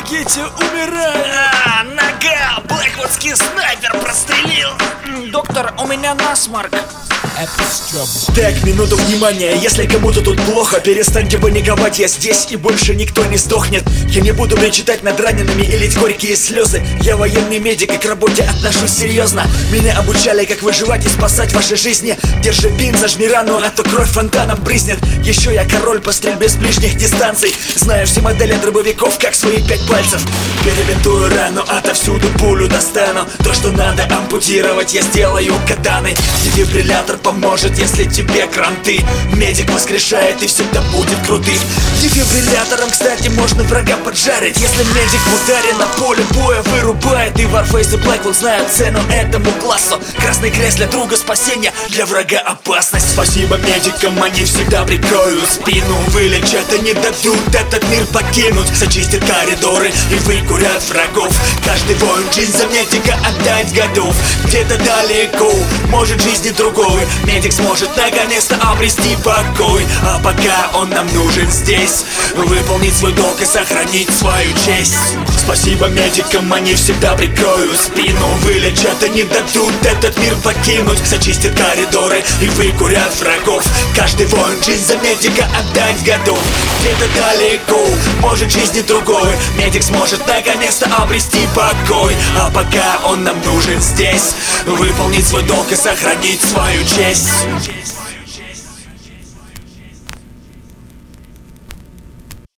Помогите, умираю! А, нога! Блэквудский снайпер прострелил! Доктор, у меня насморк. Так, минуту внимания, если кому-то тут плохо Перестаньте паниковать, я здесь и больше никто не сдохнет. Я не буду причитать над ранеными и лить горькие слезы. Я военный медик и к работе отношусь серьезно. Меня обучали, как выживать и спасать ваши жизни. Держи бин, зажми рану, а то кровь фонтаном брызнет. Еще я король по стрельбе с ближних дистанций. Знаю все модели дробовиков, как свои пять пальцев. Перебинтую рану, отовсюду пулю достану. То, что надо ампутировать, я сделаю катаной Дефибриллятор поможет, если тебе кранты. Медик воскрешает и всегда будет крутым. Дефибриллятором, кстати, можно врага поджарить. Если медик в ударе на поле боя вырубает. И Warface и Blackwell знают цену этому классу. Красный крест для друга спасения, для врага опасность. Спасибо медикам, они всегда прикроют спину. Вылечат и не дадут этот мир покинуть. Зачистят коридоры и выкурят врагов. Каждый воин жизнь за медика отдать готов. Где-то далеко, может жизни другой Медик сможет наконец-то обрести покой. А пока он нам нужен здесь Выполнить свой долг и сохранить свою честь. Спасибо медикам, они всегда прикроют спину. Вылечат и не дадут этот мир покинуть. Зачистят коридоры и выкурят врагов Каждый воин жизнь за медика отдать готов. Где-то далеко, может жизни другой. Медик сможет наконец-то обрести покой. А пока он нам нужен здесь Выполнить свой долг и сохранить свою честь